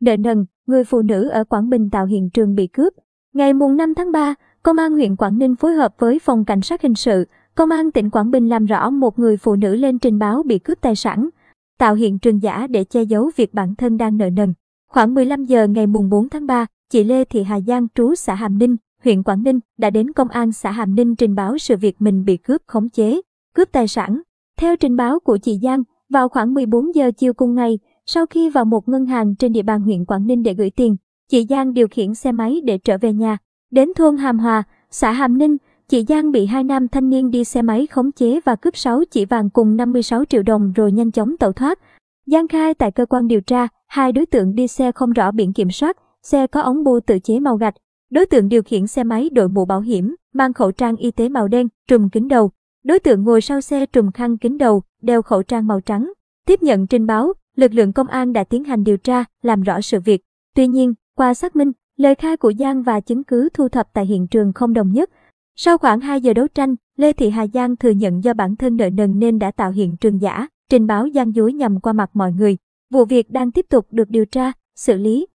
Nợ nần, người phụ nữ ở Quảng Bình tạo hiện trường bị cướp. Ngày mùng 5 tháng 3, Công an huyện Quảng Ninh phối hợp với Phòng Cảnh sát Hình sự, Công an tỉnh Quảng Bình làm rõ một người phụ nữ lên trình báo bị cướp tài sản, tạo hiện trường giả để che giấu việc bản thân đang nợ nần. Khoảng 15 giờ ngày mùng 4 tháng 3, chị Lê Thị Hà Giang trú xã Hàm Ninh, huyện Quảng Ninh đã đến công an xã Hàm Ninh trình báo sự việc mình bị cướp khống chế, cướp tài sản. Theo trình báo của chị Giang, vào khoảng 14 giờ chiều cùng ngày, sau khi vào một ngân hàng trên địa bàn huyện Quảng Ninh để gửi tiền, chị Giang điều khiển xe máy để trở về nhà. Đến thôn Hàm Hòa, xã Hàm Ninh, chị Giang bị hai nam thanh niên đi xe máy khống chế và cướp 6 chỉ vàng cùng 56 triệu đồng rồi nhanh chóng tẩu thoát. Giang khai tại cơ quan điều tra, hai đối tượng đi xe không rõ biển kiểm soát, xe có ống bô tự chế màu gạch. Đối tượng điều khiển xe máy đội mũ bảo hiểm, mang khẩu trang y tế màu đen, trùm kính đầu. Đối tượng ngồi sau xe trùm khăn kính đầu, đeo khẩu trang màu trắng. Tiếp nhận trình báo, lực lượng công an đã tiến hành điều tra, làm rõ sự việc. Tuy nhiên, qua xác minh, lời khai của Giang và chứng cứ thu thập tại hiện trường không đồng nhất. Sau khoảng 2 giờ đấu tranh, Lê Thị Hà Giang thừa nhận do bản thân nợ nần nên đã tạo hiện trường giả, trình báo gian dối nhằm qua mặt mọi người. Vụ việc đang tiếp tục được điều tra, xử lý.